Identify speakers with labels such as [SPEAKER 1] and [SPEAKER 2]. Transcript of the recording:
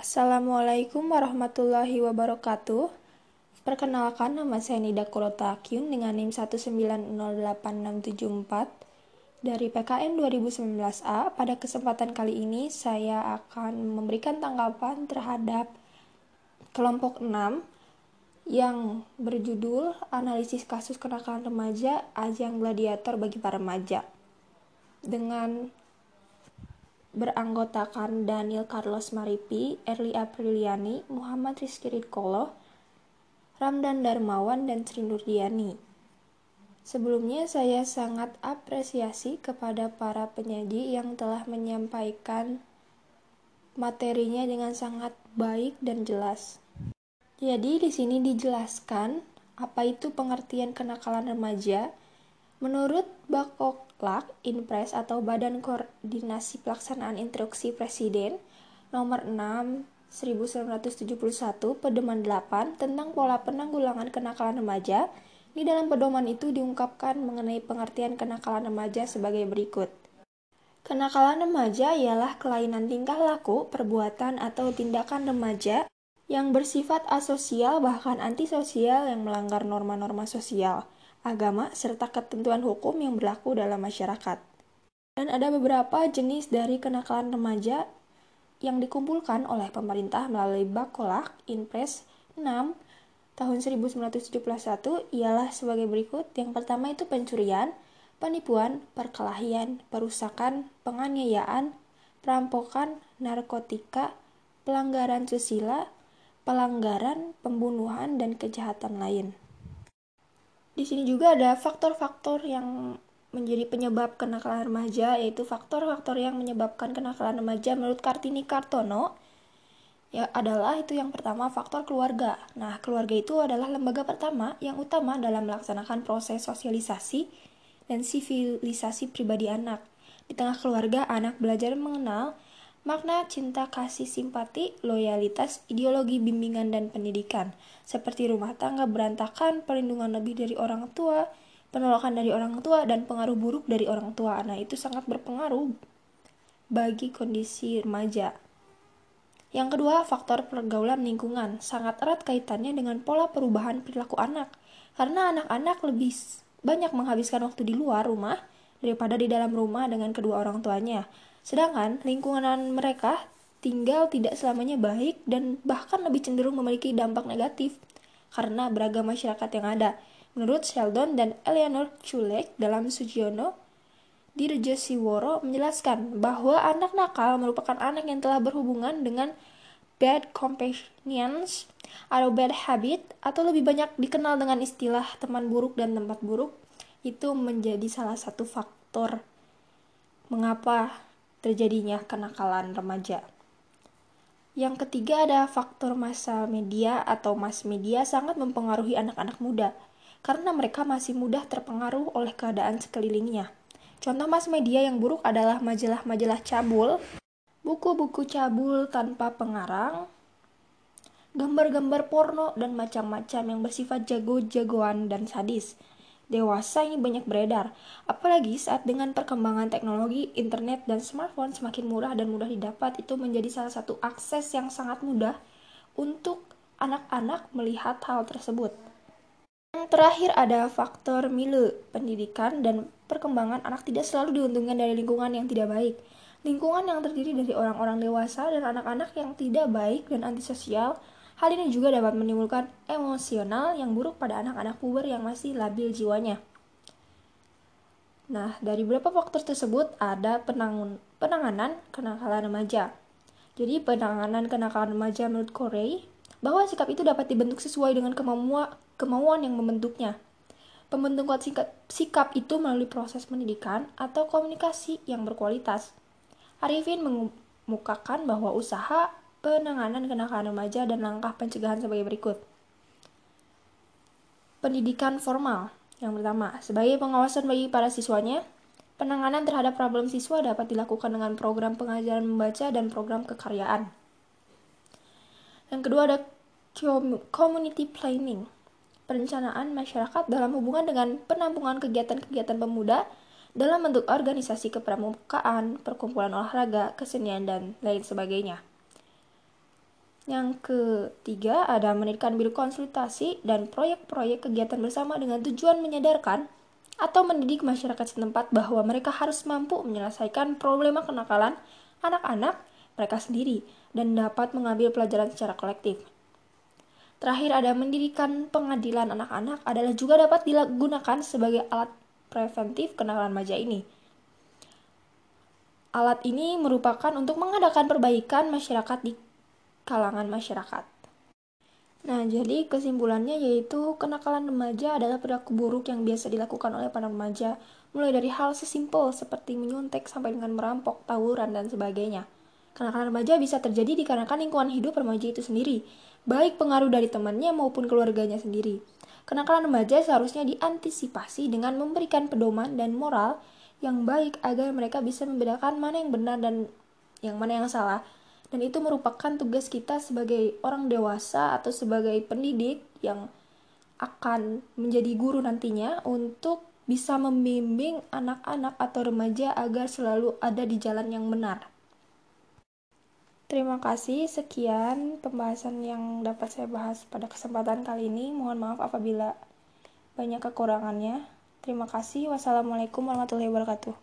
[SPEAKER 1] Assalamualaikum warahmatullahi wabarakatuh. Perkenalkan nama saya Nida Kurota Kyun dengan NIM 1908674 dari PKN 2019A. Pada kesempatan kali ini saya akan memberikan tanggapan terhadap kelompok 6 yang berjudul Analisis Kasus Kenakalan Remaja Ajang Gladiator bagi para remaja dengan beranggotakan Daniel Carlos Maripi, Erli Apriliani, Muhammad Rizky Ridkolo, Ramdan Darmawan, dan Sri Nurdiani. Sebelumnya saya sangat apresiasi kepada para penyaji yang telah menyampaikan materinya dengan sangat baik dan jelas. Jadi di sini dijelaskan apa itu pengertian kenakalan remaja. Menurut Bakok Lak, Inpres atau Badan Koordinasi Pelaksanaan Instruksi Presiden nomor 6 1971 pedoman 8 tentang pola penanggulangan kenakalan remaja. Di dalam pedoman itu diungkapkan mengenai pengertian kenakalan remaja sebagai berikut. Kenakalan remaja ialah kelainan tingkah laku, perbuatan, atau tindakan remaja yang bersifat asosial bahkan antisosial yang melanggar norma-norma sosial agama, serta ketentuan hukum yang berlaku dalam masyarakat. Dan ada beberapa jenis dari kenakalan remaja yang dikumpulkan oleh pemerintah melalui Bakolak Inpres 6 tahun 1971 ialah sebagai berikut. Yang pertama itu pencurian, penipuan, perkelahian, perusakan, penganiayaan, perampokan, narkotika, pelanggaran susila, pelanggaran, pembunuhan, dan kejahatan lain. Di sini juga ada faktor-faktor yang menjadi penyebab kenakalan remaja yaitu faktor-faktor yang menyebabkan kenakalan remaja menurut Kartini Kartono ya adalah itu yang pertama faktor keluarga. Nah, keluarga itu adalah lembaga pertama yang utama dalam melaksanakan proses sosialisasi dan sivilisasi pribadi anak. Di tengah keluarga, anak belajar mengenal Makna cinta kasih simpati, loyalitas, ideologi bimbingan dan pendidikan, seperti rumah tangga berantakan, perlindungan lebih dari orang tua, penolakan dari orang tua, dan pengaruh buruk dari orang tua. Nah, itu sangat berpengaruh bagi kondisi remaja. Yang kedua, faktor pergaulan lingkungan sangat erat kaitannya dengan pola perubahan perilaku anak, karena anak-anak lebih banyak menghabiskan waktu di luar rumah daripada di dalam rumah dengan kedua orang tuanya. Sedangkan lingkungan mereka tinggal tidak selamanya baik dan bahkan lebih cenderung memiliki dampak negatif karena beragam masyarakat yang ada. Menurut Sheldon dan Eleanor Chulek dalam Sujiono, Dirjo Siworo menjelaskan bahwa anak nakal merupakan anak yang telah berhubungan dengan bad companions atau bad habit atau lebih banyak dikenal dengan istilah teman buruk dan tempat buruk itu menjadi salah satu faktor mengapa terjadinya kenakalan remaja. Yang ketiga ada faktor masa media atau mass media sangat mempengaruhi anak-anak muda karena mereka masih mudah terpengaruh oleh keadaan sekelilingnya. Contoh mass media yang buruk adalah majalah-majalah cabul, buku-buku cabul tanpa pengarang, gambar-gambar porno dan macam-macam yang bersifat jago-jagoan dan sadis dewasa ini banyak beredar. Apalagi saat dengan perkembangan teknologi, internet, dan smartphone semakin murah dan mudah didapat, itu menjadi salah satu akses yang sangat mudah untuk anak-anak melihat hal tersebut. Yang terakhir ada faktor milu, pendidikan dan perkembangan anak tidak selalu diuntungkan dari lingkungan yang tidak baik. Lingkungan yang terdiri dari orang-orang dewasa dan anak-anak yang tidak baik dan antisosial Hal ini juga dapat menimbulkan emosional yang buruk pada anak-anak puber yang masih labil jiwanya. Nah, dari beberapa faktor tersebut ada penangun, penanganan kenakalan remaja. Jadi, penanganan kenakalan remaja menurut Corey bahwa sikap itu dapat dibentuk sesuai dengan kemampuan, kemauan yang membentuknya. Pembentukan sikap, sikap itu melalui proses pendidikan atau komunikasi yang berkualitas. Arifin mengemukakan bahwa usaha penanganan kenakalan remaja dan langkah pencegahan sebagai berikut. Pendidikan formal. Yang pertama, sebagai pengawasan bagi para siswanya, penanganan terhadap problem siswa dapat dilakukan dengan program pengajaran membaca dan program kekaryaan. Yang kedua ada community planning, perencanaan masyarakat dalam hubungan dengan penampungan kegiatan-kegiatan pemuda dalam bentuk organisasi kepramukaan, perkumpulan olahraga, kesenian, dan lain sebagainya. Yang ketiga, ada mendirikan bilik konsultasi dan proyek-proyek kegiatan bersama dengan tujuan menyadarkan atau mendidik masyarakat setempat bahwa mereka harus mampu menyelesaikan problema kenakalan anak-anak mereka sendiri dan dapat mengambil pelajaran secara kolektif. Terakhir ada mendirikan pengadilan anak-anak adalah juga dapat digunakan sebagai alat preventif kenakalan remaja ini. Alat ini merupakan untuk mengadakan perbaikan masyarakat di kalangan masyarakat. Nah, jadi kesimpulannya yaitu kenakalan remaja adalah perilaku buruk yang biasa dilakukan oleh para remaja, mulai dari hal sesimpel seperti menyuntek sampai dengan merampok, tawuran, dan sebagainya. Kenakalan remaja bisa terjadi dikarenakan lingkungan hidup remaja itu sendiri, baik pengaruh dari temannya maupun keluarganya sendiri. Kenakalan remaja seharusnya diantisipasi dengan memberikan pedoman dan moral yang baik agar mereka bisa membedakan mana yang benar dan yang mana yang salah. Dan itu merupakan tugas kita sebagai orang dewasa atau sebagai pendidik yang akan menjadi guru nantinya untuk bisa membimbing anak-anak atau remaja agar selalu ada di jalan yang benar. Terima kasih, sekian pembahasan yang dapat saya bahas pada kesempatan kali ini. Mohon maaf apabila banyak kekurangannya. Terima kasih. Wassalamualaikum warahmatullahi wabarakatuh.